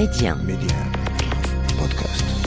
Média. Média. Podcast.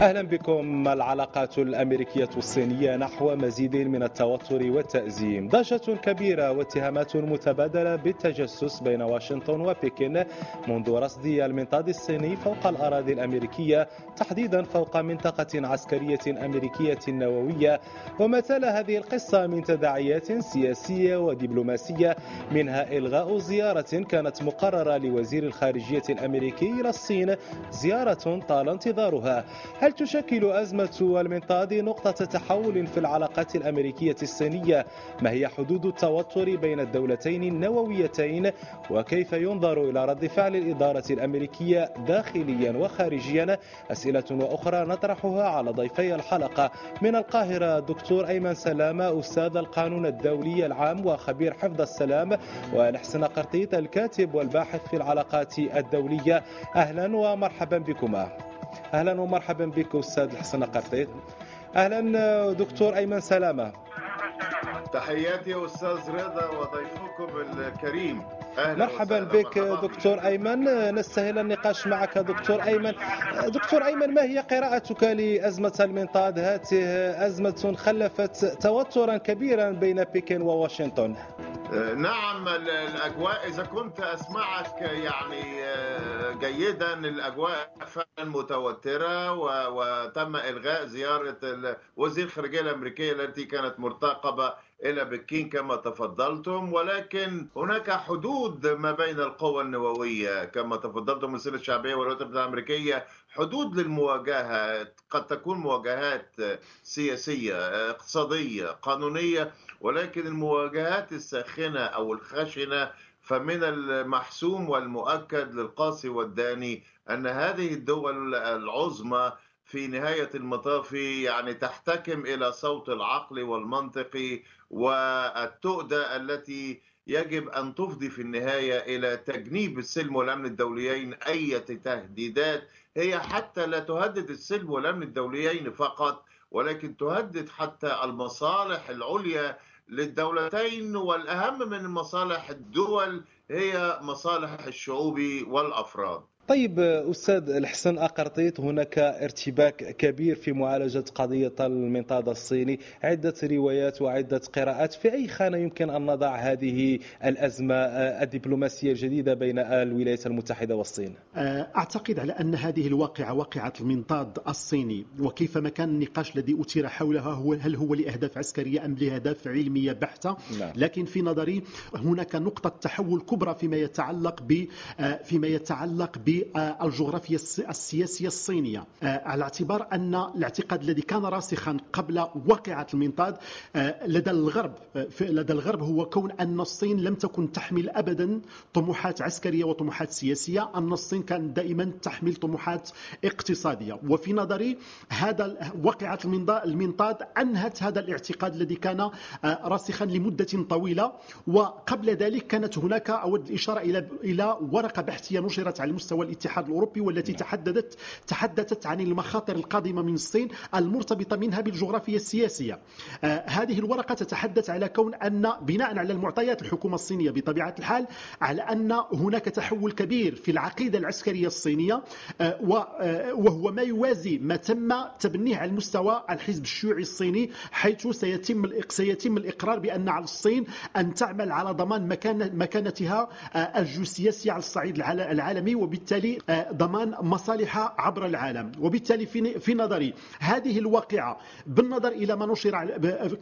أهلا بكم. العلاقات الأمريكية الصينية نحو مزيد من التوتر والتأزيم. ضجة كبيرة واتهامات متبادلة بالتجسس بين واشنطن وبكين. منذ رصد المنطاد الصيني فوق الأراضي الأمريكية تحديدا فوق منطقة عسكرية أمريكية نووية وما تلا هذه القصة من تداعيات سياسية ودبلوماسية منها إلغاء زيارة كانت مقررة لوزير الخارجية الأمريكي إلى الصين زيارة طال انتظارها. هل تشكل أزمة المنطاد نقطة تحول في العلاقات الأمريكية الصينية؟ ما هي حدود التوتر بين الدولتين النوويتين؟ وكيف ينظر إلى رد فعل الإدارة الأمريكية داخليا وخارجيا؟ أسئلة وأخرى نطرحها على ضيفي الحلقة من القاهرة دكتور أيمن سلامة أستاذ القانون الدولي العام وخبير حفظ السلام ونحسن قرطيط الكاتب والباحث في العلاقات الدولية أهلا ومرحبا بكما أهلا ومرحبا بك أستاذ الحسن قرطيط. أهلا دكتور أيمن سلامة. تحياتي أستاذ رضا وضيفكم الكريم. أهلا مرحبا بك دكتور أيمن. نستهل النقاش معك دكتور أيمن. دكتور أيمن ما هي قراءتك لأزمة المنطاد؟ هذه أزمة خلفت توترا كبيرا بين بكين وواشنطن. نعم ال- الأجواء إذا كنت أسمعك يعني آه، جيدا الأجواء فعلا متوترة وتم إلغاء زيارة وزير الخارجية الأمريكية التي كانت مرتقبة إلى بكين كما تفضلتم ولكن هناك حدود ما بين القوى النووية. كما تفضلتم السنة الشعبيه والولايات المتحدة الأمريكية حدود للمواجهة. قد تكون مواجهات سياسية اقتصادية قانونية ولكن المواجهات الساخنة أو الخشنة فمن المحسوم والمؤكد للقاسي والداني أن هذه الدول العظمى في نهاية المطاف يعني تحتكم إلى صوت العقل والمنطق والتؤدة التي يجب أن تفضي في النهاية إلى تجنيب السلم والأمن الدوليين أي تهديدات هي حتى لا تهدد السلم والأمن الدوليين فقط ولكن تهدد حتى المصالح العليا للدولتين والأهم من مصالح الدول هي مصالح الشعوب والأفراد. طيب أستاذ الحسن اقرطيط هناك ارتباك كبير في معالجة قضية المنطاد الصيني. عدة روايات وعدة قراءات في أي خانة يمكن أن نضع هذه الأزمة الدبلوماسية الجديدة بين الولايات المتحدة والصين؟ أعتقد على أن هذه الواقعة واقعة المنطاد الصيني وكيفما كان النقاش الذي أثير حولها هو هل هو لأهداف عسكرية أم لأهداف علمية بحتة؟ نعم. لكن في نظري هناك نقطة تحول كبرى فيما يتعلق ب فيما يتعلق بالجغرافيا الس- السياسية الصينية. آه، على اعتبار أن الاعتقاد الذي كان راسخا قبل واقعة المنطاد آه، لدى الغرب آه، لدى الغرب هو كون أن الصين لم تكن تحمل أبدا طموحات عسكرية وطموحات سياسية أن الصين كانت دائما تحمل طموحات اقتصادية. وفي نظري هذا واقعة المنطاد أنهت هذا الاعتقاد الذي كان آه، راسخا لمدة طويلة. وقبل ذلك كانت هناك أود الإشارة إلى إلى ورقة بحثية نشرت على مستوى الاتحاد الأوروبي والتي تحددت تحدثت عن المخاطر القادمة من الصين المرتبطة منها بالجغرافيا السياسية. آه، هذه الورقة تتحدث على كون أن بناء على المعطيات الحكومة الصينية بطبيعة الحال على أن هناك تحول كبير في العقيدة العسكرية الصينية آه، آه، وهو ما يوازي ما تم تبنيه على المستوى الحزب الشيوعي الصيني حيث سيتم سيتم الإقرار بأن على الصين أن تعمل على ضمان مكان مكانتها الجيوسياسية على الصعيد العال- العالمي وبالتالي آه، ضمان مصالحها عبر العالم. وبالتالي في نظري هذه الواقعة بالنظر إلى ما نشر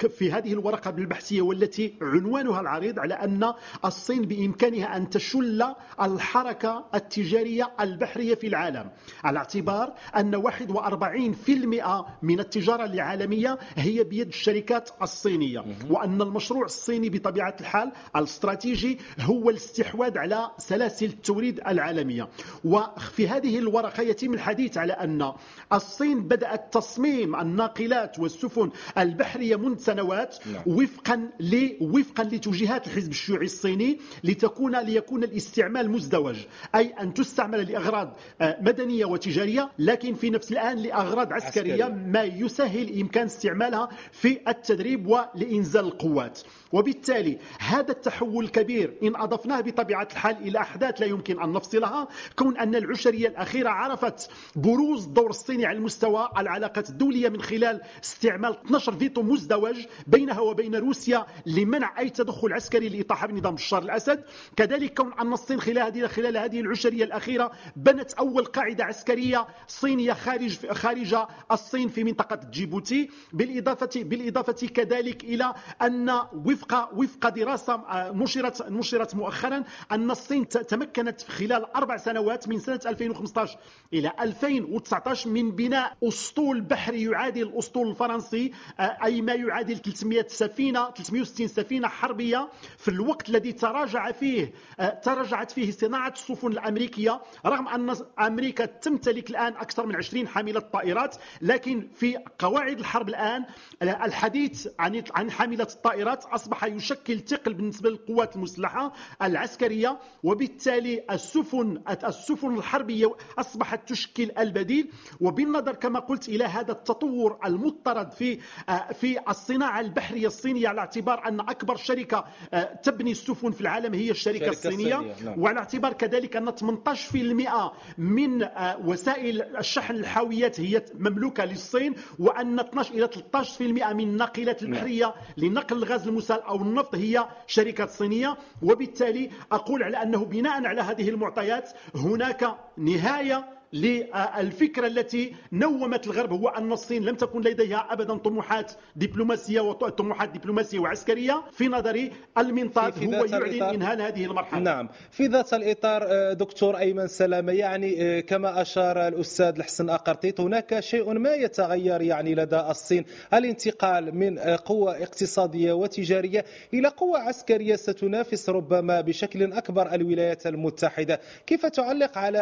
في هذه الورقة البحثية والتي عنوانها العريض على أن الصين بإمكانها أن تشل الحركة التجارية البحرية في العالم على اعتبار أن 41% من التجارة العالمية هي بيد الشركات الصينية. وأن المشروع الصيني بطبيعة الحال الاستراتيجي هو الاستحواذ على سلاسل التوريد العالمية. وفي هذه الورقة يتم الحديث على أن الصين بدأت تصميم الناقلات والسفن البحرية منذ سنوات نعم. وفقا ل وفقا لتوجيهات الحزب الشيوعي الصيني لتكون ليكون الاستعمال مزدوج أي أن تستعمل لأغراض آه، مدنية وتجارية لكن في نفس الآن لأغراض عسكرية عسكرية. ما يسهل إمكان استعمالها في التدريب ولإنزال القوات وبالتالي هذا التحول الكبير إن أضفناه بطبيعة الحال إلى أحداث لا يمكن أن نفصلها كون أن العشرية الأخيرة عرفت بروز الدور الصيني على المستوى العلاقات الدولية من خلال استعمال 12 فيتو مزدوج بينها وبين روسيا لمنع أي تدخل عسكري لإطاحة بنظام بشار الأسد. كذلك كون أن الصين خلال هذه خلال هذه العشرية الأخيرة بنت أول قاعدة عسكرية صينية خارج خارج الصين في منطقة جيبوتي. بالإضافة بالإضافة كذلك إلى أن وفق وفق دراسة آه، نشرت نشرت مؤخرا أن الصين تمكنت خلال أربع سنوات من سنة 2015 إلى 2019 من بناء أسطول بحري يعادل الأسطول الفرنسي آه، أي ما يعادل 300 سفينة 360 سفينة حربية. في الوقت الذي تراجع فيه آه، تراجعت فيه صناعة السفن الأمريكية رغم أن أمريكا تمتلك الآن أكثر من 20 حاملة طائرات لكن في قواعد الحرب الآن آه، الحديث عن عن حاملة الطائرات أصبح يشكل ثقل بالنسبة للقوات المسلحة العسكرية وبالتالي السفن السفن الحربية أصبحت تشكل البديل. وبالنظر كما قلت إلى هذا التطور المضطرد في آه، في الصناعة البحرية الصينية على اعتبار أن أكبر شركة آه، تبني السفن في العالم هي الشركة الصينية. الصينية، نعم. وعلى اعتبار كذلك أن 18% من آه، وسائل الشحن الحاويات هي مملوكة للصين وأن 12 إلى 13% من الناقلات البحرية لنقل الغاز المسال أو النفط هي شركات صينية. وبالتالي أقول على أنه بناء على هذه المعطيات هناك نهاية للفكرة التي نومت الغرب هو أن الصين لم تكن لديها أبدا طموحات دبلوماسية وطموحات دبلوماسية وعسكرية في نظري المنطاد في- هو يعلن إنهاء هذه المرحلة. نعم. في ذات الإطار آه، دكتور أيمن سلامة يعني آه، كما أشار الأستاذ الحسن أقرطيط هناك شيء ما يتغير يعني لدى الصين. الانتقال من آه، قوة اقتصادية وتجارية إلى قوة عسكرية ستنافس ربما بشكل أكبر الولايات المتحدة. كيف تعلق على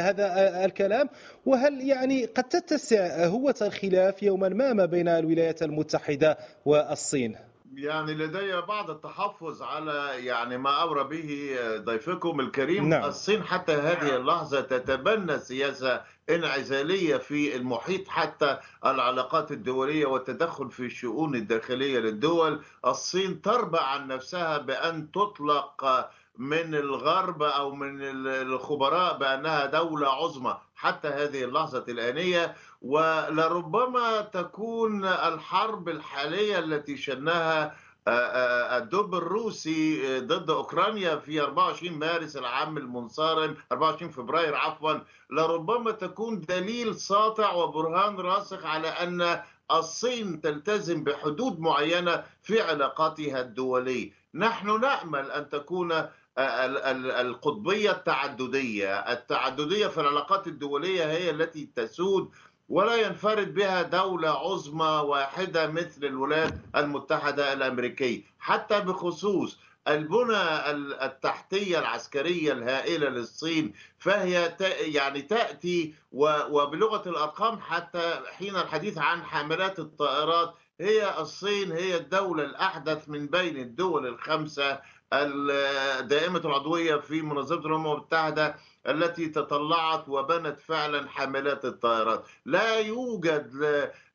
هذا الكلام وهل يعني قد تتسع هوة الخلاف يوما ما ما بين الولايات المتحدة والصين؟ يعني لدي بعض التحفظ على يعني ما أورى به ضيفكم الكريم. نعم. الصين حتى هذه اللحظة تتبنى سياسة انعزالية في المحيط حتى العلاقات الدولية والتدخل في الشؤون الداخلية للدول. الصين تربع عن نفسها بأن تطلق من الغرب أو من الخبراء بأنها دولة عظمى حتى هذه اللحظة الآنية ولربما تكون الحرب الحالية التي شنها آه، آه، الدب الروسي ضد أوكرانيا في 24 مارس العام المنصرم 24 فبراير عفوا لربما تكون دليل ساطع وبرهان راسخ على أن الصين تلتزم بحدود معينة في علاقاتها الدوليه نحن نأمل أن تكون ال- ال- القطبية التعددية. التعددية في العلاقات الدولية هي التي تسود ولا ينفرد بها دولة عظمى واحدة مثل الولايات المتحدة الأمريكية. حتى بخصوص البنى التحتية العسكرية الهائلة للصين فهي يعني تأتي وبلغة الأرقام حتى حين الحديث عن حاملات الطائرات هي الصين هي الدولة الأحدث من بين الدول الخمسة الدائمة العضوية في منظمة الأمم المتحدة التي تطلعت وبنت فعلا حاملات الطائرات. لا يوجد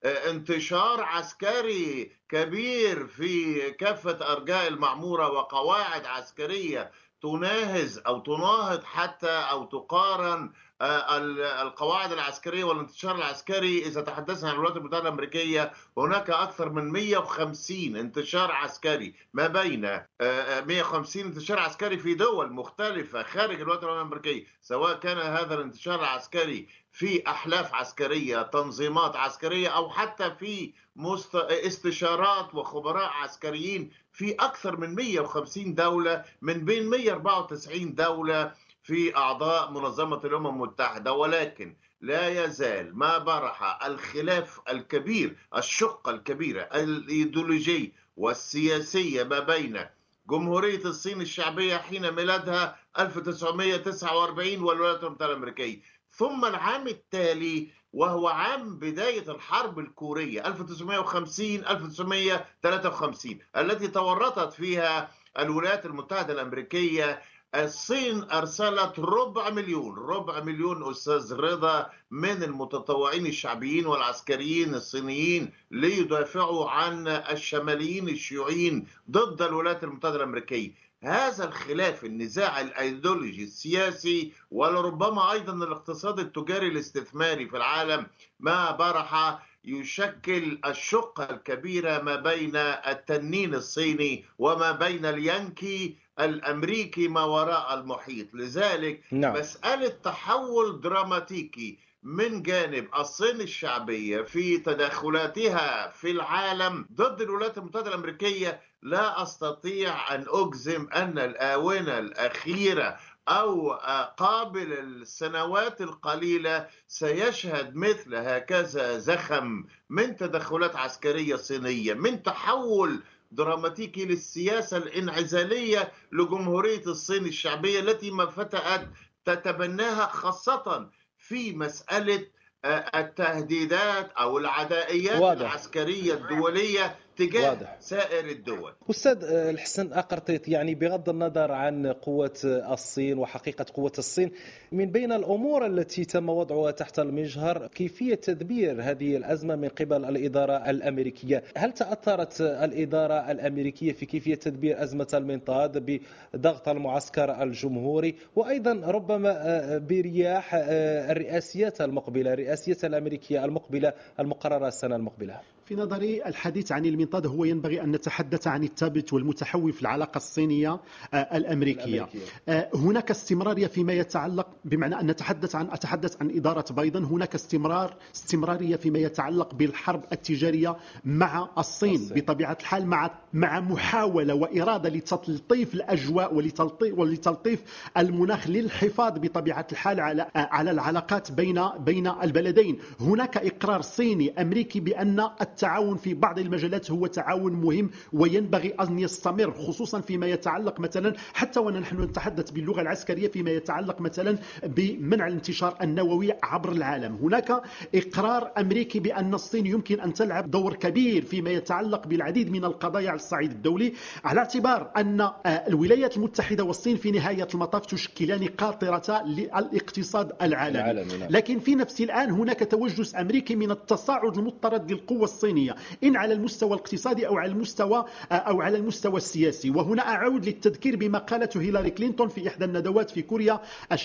انتشار عسكري كبير في كافة أرجاء المعمورة وقواعد عسكرية تناهز أو تناهض حتى أو تقارن القواعد العسكرية والانتشار العسكري إذا تحدثنا عن الولايات المتحدة الأمريكية هناك أكثر من 150 انتشار عسكري ما بين آه، آه، 150 انتشار عسكري في دول مختلفة خارج الولايات المتحدة الأمريكية سواء كان هذا الانتشار العسكري في أحلاف عسكرية تنظيمات عسكرية أو حتى في مست... استشارات وخبراء عسكريين في أكثر من 150 دولة من بين 194 دولة. في أعضاء منظمة الأمم المتحدة ولكن لا يزال ما برح الخلاف الكبير الشقة الكبيرة الإيديولوجية والسياسية ما بين جمهورية الصين الشعبية حين ميلادها 1949 والولايات المتحدة الأمريكية. ثم العام التالي وهو عام بداية الحرب الكورية 1950 1953 التي تورطت فيها الولايات المتحدة الأمريكية الصين أرسلت ربع مليون ربع مليون أستاذ رضا من المتطوعين الشعبيين والعسكريين الصينيين ليدافعوا عن الشماليين الشيوعيين ضد الولايات المتحدة الأمريكية. هذا الخلاف النزاع الأيديولوجي السياسي ولربما أيضا الاقتصاد التجاري الاستثماري في العالم ما برح يشكل الشقة الكبيرة ما بين التنين الصيني وما بين اليانكي الأمريكي ما وراء المحيط لذلك نعم. مسألة تحول دراماتيكي من جانب الصين الشعبية في تدخلاتها في العالم ضد الولايات المتحدة الأمريكية لا أستطيع أن أجزم أن الآونة الأخيرة أو قابل السنوات القليلة سيشهد مثل هكذا زخم من تدخلات عسكرية صينية من تحول دراماتيكي للسياسة الانعزالية لجمهورية الصين الشعبية التي ما فتأت تتبناها خاصة في مسألة آه، التهديدات أو العدائيات واضح. العسكرية الدولية تجاه واضح. سائر الدول. أستاذ آه، الحسن أقرطيط يعني بغض النظر عن قوة الصين وحقيقة قوة الصين من بين الأمور التي تم وضعها تحت المجهر كيفية تدبير هذه الأزمة من قبل الإدارة الأمريكية؟ هل تأثرت الإدارة الأمريكية في كيفية تدبير أزمة المنطاد بضغط المعسكر الجمهوري؟ وأيضا ربما آه، برياح آه، الرئاسيات المقبلة الرئاسية الأمريكية المقبلة المقررة السنة المقبلة. في نظري الحديث عن المنطاد هو ينبغي أن نتحدث عن الثابت والمتحول في العلاقة الصينية آه، الأمريكية, الأمريكية. آه، هناك استمرارية فيما يتعلق بمعنى أن نتحدث عن أتحدث عن إدارة بايدن هناك استمرار استمرارية فيما يتعلق بالحرب التجارية مع الصين, الصين. بطبيعة الحال مع مع محاولة وإرادة لتلطيف الأجواء ولتلطيف, ولتلطيف المناخ للحفاظ بطبيعة الحال على على العلاقات بين بين البلدين هناك إقرار صيني أمريكي بأن التعاون في بعض المجالات هو تعاون مهم وينبغي أن يستمر خصوصا فيما يتعلق مثلا حتى ونحن نتحدث باللغة العسكرية فيما يتعلق مثلا بمنع الانتشار النووي عبر العالم هناك إقرار أمريكي بأن الصين يمكن أن تلعب دور كبير فيما يتعلق بالعديد من القضايا على الصعيد الدولي على اعتبار أن آه، الولايات المتحدة والصين في نهاية المطاف تشكلان قاطرة للاقتصاد العالمي نعم. لكن في نفس الآن هناك توجس أمريكي من التصاعد المضطرد للقوة الصينية الصينية إن على المستوى الاقتصادي أو على المستوى أو على المستوى السياسي. وهنا أعود للتذكير بما قالته هيلاري كلينتون في إحدى الندوات في كوريا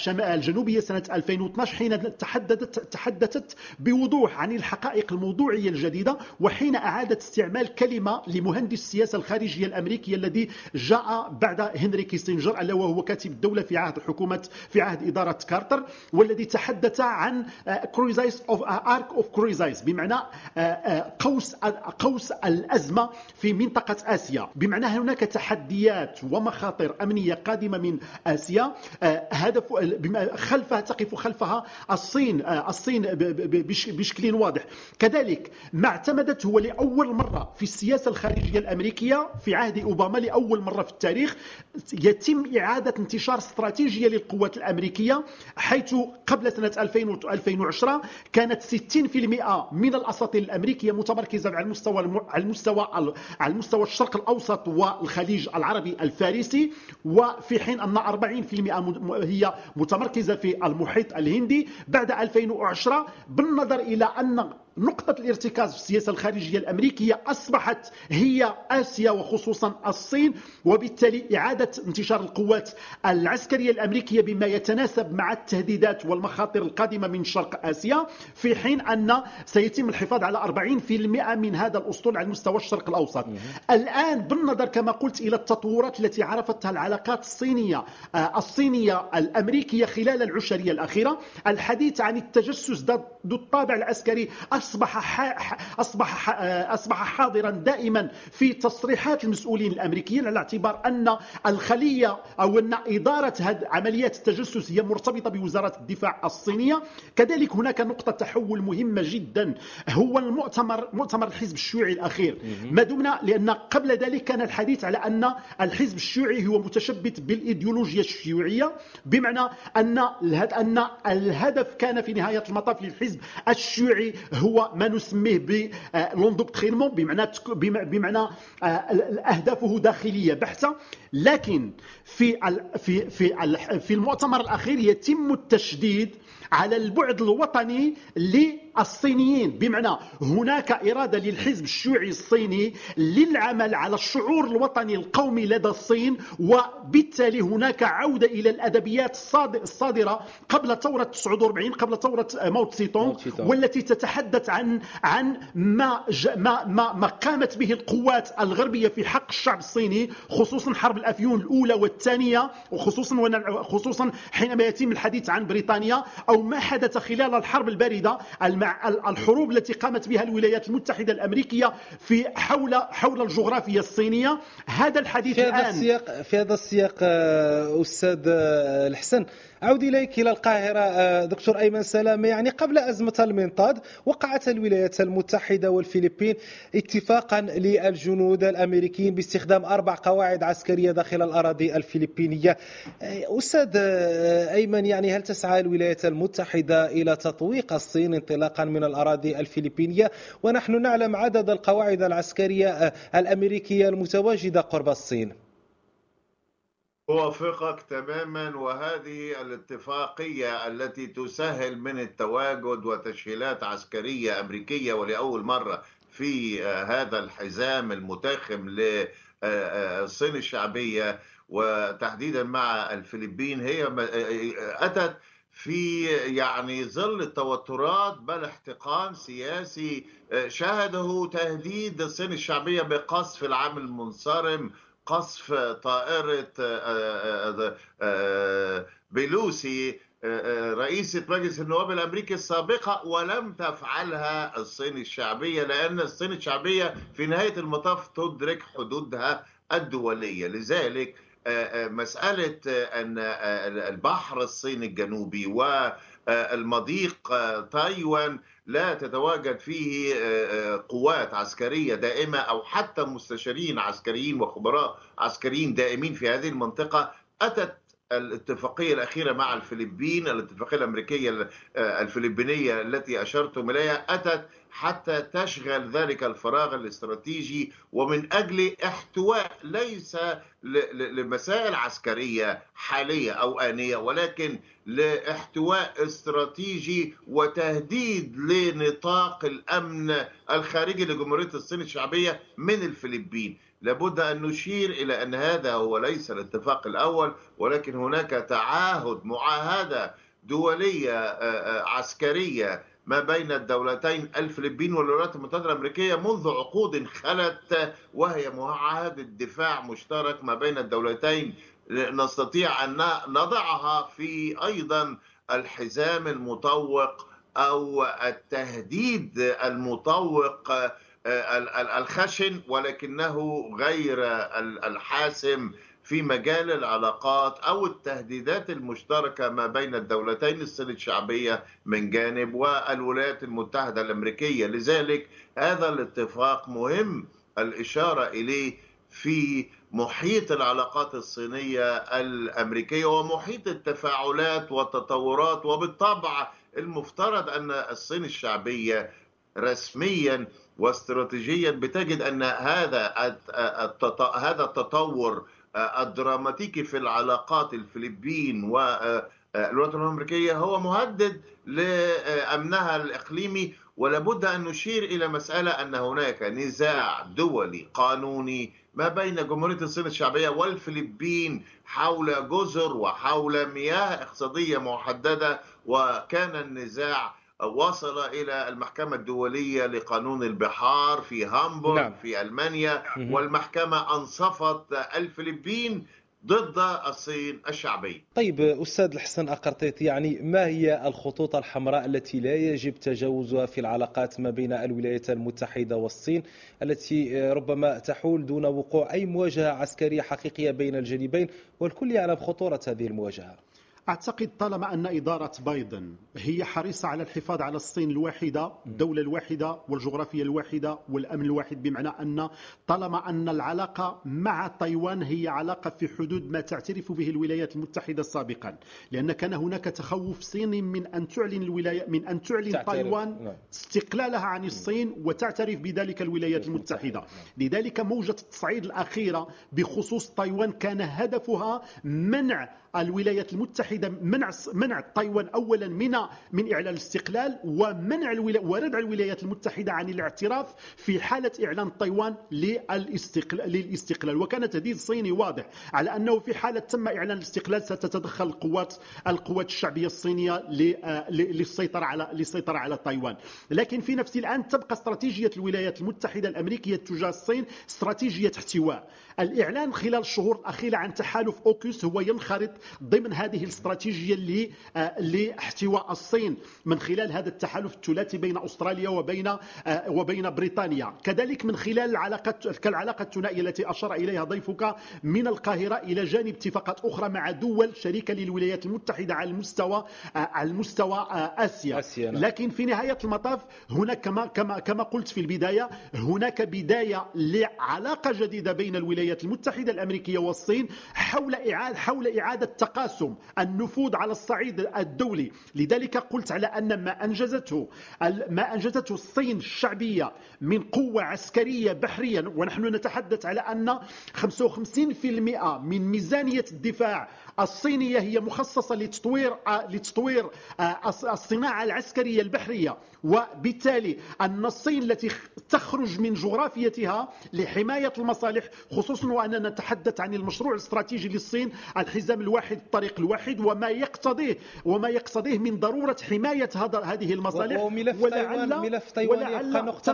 الجنوبية سنة 2012 حين تحدثت تحدثت بوضوح عن الحقائق الموضوعية الجديدة وحين أعادت استعمال كلمة لمهندس السياسة الخارجية الأمريكي الذي جاء بعد هنري كيسنجر ألا وهو كاتب الدولة في عهد حكومة في عهد إدارة كارتر والذي تحدث عن crisis of arc of crisis بمعنى قوس قوس الأزمة في منطقة آسيا. بمعنى هناك تحديات ومخاطر أمنية قادمة من آسيا. آه، هدف خلفها تقف خلفها الصين آه، الصين بشكل واضح. كذلك ما اعتمدته هو لأول مرة في السياسة الخارجية الأمريكية في عهد أوباما لأول مرة في التاريخ يتم إعادة انتشار استراتيجية للقوات الأمريكية حيث قبل سنة 2010 كانت 60% من الاساطيل الامرريكيه متمركزه على المستوى على المستوى على المستوى الشرق الأوسط والخليج العربي الفارسي وفي حين أن 40% هي متمركزة في المحيط الهندي. بعد 2010 بالنظر إلى أن نقطة الارتكاز في السياسة الخارجية الأمريكية أصبحت هي آسيا وخصوصا الصين وبالتالي إعادة انتشار القوات العسكرية الأمريكية بما يتناسب مع التهديدات والمخاطر القادمة من شرق آسيا في حين أن سيتم الحفاظ على 40% من هذا الأسطول على مستوى الشرق الأوسط. الآن بالنظر كما قلت إلى التطورات التي عرفتها العلاقات الصينية آه، الصينية الأمريكية خلال العشرية الأخيرة الحديث عن التجسس ذو الطابع العسكري أصبح أصبح أصبح حاضرا دائما في تصريحات المسؤولين الأمريكيين على اعتبار أن الخلية أو أن إدارة عمليات التجسس هي مرتبطة بوزارة الدفاع الصينية. كذلك هناك نقطة تحول مهمة جدا هو المؤتمر مؤتمر الحزب الشيوعي الأخير. ما دمنا؟ لأن قبل ذلك كان الحديث على أن الحزب الشيوعي هو متشبث بالإيديولوجيا الشيوعية بمعنى أن أن الهدف كان في نهاية المطاف للحزب الشيوعي هو ما نسميه بلوندوكترينمون بمعنى بمعنى آه، أهدافه داخلية بحتة. لكن في في في في المؤتمر الأخير يتم التشديد على البعد الوطني للصينيين بمعنى هناك إرادة للحزب الشيوعي الصيني للعمل على الشعور الوطني القومي لدى الصين وبالتالي هناك عودة إلى الأدبيات الصادرة قبل ثورة 49 قبل ثورة ماو تسي تونغ والتي تتحدث عن عن ما ما ما, ما قامت به القوات الغربية في حق الشعب الصيني خصوصا حرب الأفيون الأولى والثانية وخصوصا خصوصا حينما يتم الحديث عن بريطانيا أو ما حدث خلال الحرب الباردة الحروب التي قامت بها الولايات المتحدة الأمريكية في حول حول الجغرافيا الصينية. هذا الحديث في هذا السياق في هذا السياق آه، أستاذ آه، الحسن أعود إليك إلى القاهرة آه، دكتور أيمن سلامة. يعني قبل أزمة المنطاد وقعت الولايات المتحدة والفلبين اتفاقا للجنود الأمريكيين باستخدام أربع قواعد عسكرية داخل الأراضي الفلبينية. آه، أستاذ آه، أيمن يعني هل تسعى الولايات المتحدة إلى تطويق الصين انطلاقا من الأراضي الفلبينية؟ ونحن نعلم عدد القواعد العسكرية الأمريكية المتواجدة قرب الصين. أوافقك تماما وهذه الاتفاقية التي تسهل من التواجد وتسهيلات عسكرية أمريكية ولأول مرة في هذا الحزام المتاخم للصين الشعبية وتحديدا مع الفلبين هي أتت في يعني ظل التوترات بل احتقان سياسي شهده تهديد الصين الشعبية بقصف العام المنصرم قصف طائرة آه، آه، آه، بيلوسي رئيسة مجلس النواب الأمريكي السابقة ولم تفعلها الصين الشعبية لأن الصين الشعبية في نهاية المطاف تدرك حدودها الدولية. لذلك مسألة أن البحر الصيني الجنوبي والمضيق تايوان لا تتواجد فيه آه، آه، قوات عسكرية دائمة أو حتى مستشارين عسكريين وخبراء عسكريين دائمين في هذه المنطقة. أتت الاتفاقية الأخيرة مع الفلبين الاتفاقية الأمريكية آه، الفلبينية التي أشرتم إليها أتت حتى تشغل ذلك الفراغ الاستراتيجي ومن أجل احتواء ليس لمسائل عسكرية حالية أو آنية ولكن لاحتواء استراتيجي وتهديد لنطاق الأمن الخارجي لجمهورية الصين الشعبية من الفلبين. لابد أن نشير إلى أن هذا هو ليس الاتفاق الأول ولكن هناك تعاهد معاهدة دولية آه، آه، عسكرية ما بين الدولتين الفلبين والولايات المتحدة الأمريكية منذ عقود خلت وهي معاهدة دفاع مشترك ما بين الدولتين. نستطيع أن نضعها في أيضا الحزام المطوق أو التهديد المطوق الخشن ولكنه غير الحاسم في مجال العلاقات أو التهديدات المشتركة ما بين الدولتين الصين الشعبية من جانب والولايات المتحدة الأمريكية، لذلك هذا الاتفاق مهم الإشارة إليه في محيط العلاقات الصينية الأمريكية ومحيط التفاعلات والتطورات وبالطبع المفترض أن الصين الشعبية رسميا واستراتيجيا بتجد أن هذا هذا التطور الدراماتيكي في العلاقات الفلبين والولايات المتحدة الأمريكية هو مهدد لأمنها الإقليمي ولابد أن نشير إلى مسألة أن هناك نزاع دولي قانوني ما بين جمهورية الصين الشعبية والفلبين حول جزر وحول مياه اقتصادية محددة وكان النزاع وصل إلى المحكمة الدولية لقانون البحار في هامبورغ نعم. في ألمانيا والمحكمة أنصفت الفلبين ضد الصين الشعبية طيب أستاذ الحسن أقرطيط يعني ما هي الخطوط الحمراء التي لا يجب تجاوزها في العلاقات ما بين الولايات المتحدة والصين التي ربما تحول دون وقوع أي مواجهة عسكرية حقيقية بين الجانبين؟ والكل يعلم خطورة هذه المواجهة. أعتقد طالما أن إدارة بايدن هي حريصة على الحفاظ على الصين الواحدة الدولة الواحدة والجغرافيا الواحدة والأمن الواحد بمعنى أن طالما أن العلاقة مع تايوان هي علاقة في حدود ما تعترف به الولايات المتحدة سابقا. لأن كان هناك تخوف صيني من أن تعلن الولاية من أن تعلن تعترف. تايوان نعم. استقلالها عن الصين وتعترف بذلك الولايات المتحدة. لذلك موجة التصعيد الأخيرة بخصوص تايوان كان هدفها منع الولايات المتحدة منع منع تايوان اولا من من إعلان الاستقلال ومنع وردع الولايات المتحدة عن الاعتراف في حالة إعلان تايوان للاستقلال للاستقلال. وكان تهديد صيني واضح على أنه في حالة تم إعلان الاستقلال ستتدخل القوات القوات الشعبية الصينية للسيطرة على للسيطرة على تايوان لكن في نفس الآن تبقى استراتيجية الولايات المتحدة الأمريكية تجاه الصين استراتيجية احتواء. الإعلان خلال الشهور الاخيره عن تحالف اوكوس هو ينخرط ضمن هذه الاستراتيجية آه، لاحتواء الصين من خلال هذا التحالف الثلاثي بين أستراليا وبين آه، وبين بريطانيا كذلك من خلال العلاقه كالعلاقة الثنائية التي أشار إليها ضيفك من القاهرة إلى جانب اتفاقات أخرى مع دول شريكة للولايات المتحدة على المستوى آه، على المستوى آسيا, آسيا نعم. لكن في نهاية المطاف هناك كما كما كما قلت في البداية هناك بداية لعلاقة جديدة بين الولايات المتحدة الأمريكية والصين حول إعادة حول إعادة التقاسم النفوذ على الصعيد الدولي. لذلك قلت على أن ما أنجزته ما أنجزته الصين الشعبية من قوة عسكرية بحريا ونحن نتحدث على أن 55% من ميزانية الدفاع الصينية هي مخصصة لتطوير لتطوير الصناعة العسكرية البحرية. وبالتالي أن الصين التي تخرج من جغرافيتها لحماية المصالح خصوصا وأننا نتحدث عن المشروع الاستراتيجي للصين الحزام الواحد الطريق الواحد وما يقتضيه وما يقتضيه من ضرورة حماية هذا هذه المصالح. وملف ولعل ملف تايوان يبقى نقطة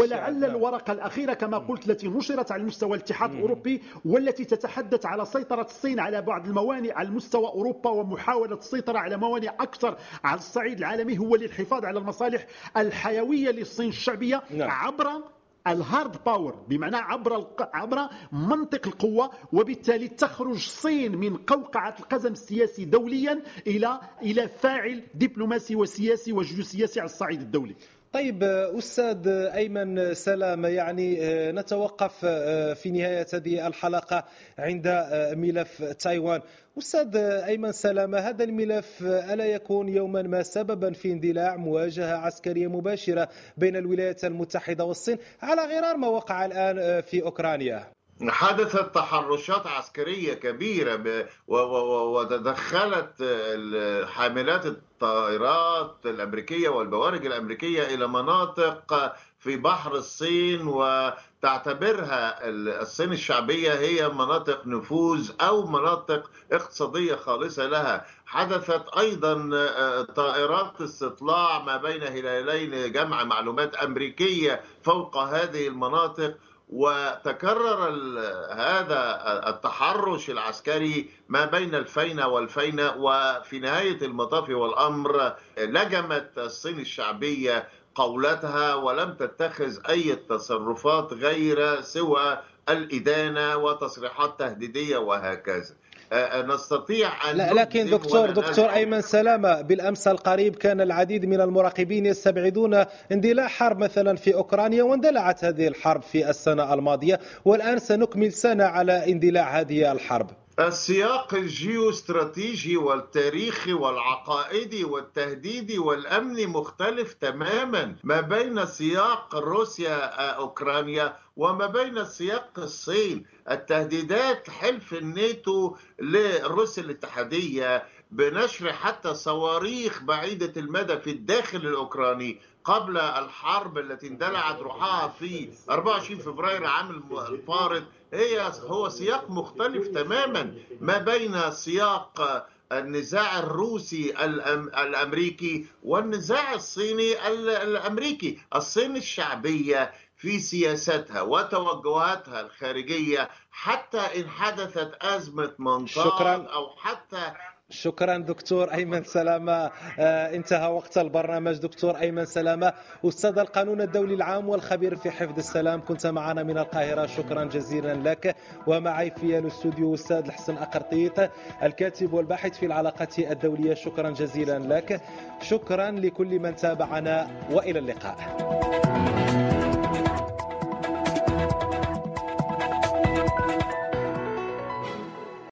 ولعل الورقة الأخيرة كما قلت التي نشرت على مستوى الاتحاد الأوروبي والتي تتحدث على سيطرة الصين على بعض الموانئ على مستوى أوروبا ومحاولة السيطرة على موانئ أكثر على الصعيد العالمي هو للحفاظ على المصالح الحيوية للصين الشعبية نعم. عبر ال hard power بمعنى عبر عبر منطق القوة وبالتالي تخرج الصين من قوقعة القزم السياسي دوليا إلى إلى فاعل دبلوماسي وسياسي وجيوسياسي على الصعيد الدولي طيب أستاذ أيمن سلام يعني نتوقف في نهاية هذه الحلقة عند ملف تايوان. أستاذ أيمن سلامة هذا الملف ألا يكون يوما ما سببا في اندلاع مواجهة عسكرية مباشرة بين الولايات المتحدة والصين على غرار ما وقع الآن في أوكرانيا؟ حدثت تحرشات عسكرية كبيرة وتدخلت حاملات الطائرات الأمريكية والبوارج الأمريكية إلى مناطق في بحر الصين وتعتبرها الصين الشعبية هي مناطق نفوذ أو مناطق اقتصادية خالصة لها. حدثت أيضا آه، طائرات استطلاع ما بين هلالين جمع معلومات أمريكية فوق هذه المناطق وتكرر هذا التحرش العسكري ما بين الفينة والفينة وفي نهاية المطاف والأمر لجمت الصين الشعبية قولتها ولم تتخذ أي تصرفات غير سوى الإدانة وتصريحات تهديدية وهكذا. نستطيع لا لكن دكتور دكتور أيمن سلامة بالأمس القريب كان العديد من المراقبين يستبعدون اندلاع حرب مثلا في أوكرانيا واندلعت هذه الحرب في السنة الماضية والآن سنكمل سنة على اندلاع هذه الحرب. السياق الجيوستراتيجي والتاريخي والعقائدي والتهديدي والامني مختلف تماما ما بين سياق روسيا أوكرانيا وما بين سياق الصين. التهديدات حلف الناتو لروسيا الاتحادية بنشر حتى صواريخ بعيدة المدى في الداخل الأوكراني قبل الحرب التي اندلعت روحها في 24 فبراير عام الفارط هي هو سياق مختلف تماما ما بين سياق النزاع الروسي الأمريكي والنزاع الصيني الأمريكي الصين الشعبية في سياستها وتوجهاتها الخارجية حتى إن حدثت أزمة منطقة شكراً. أو حتى شكرا دكتور أيمن سلامة. آه، انتهى وقت البرنامج دكتور أيمن سلامة أستاذ القانون الدولي العام والخبير في حفظ السلام. كنت معنا من القاهرة. شكرا جزيلا لك. ومعي في الاستوديو أستاذ الحسن أقرطيط الكاتب والباحث في العلاقات الدولية. شكرا جزيلا لك. شكرا لكل من تابعنا وإلى اللقاء.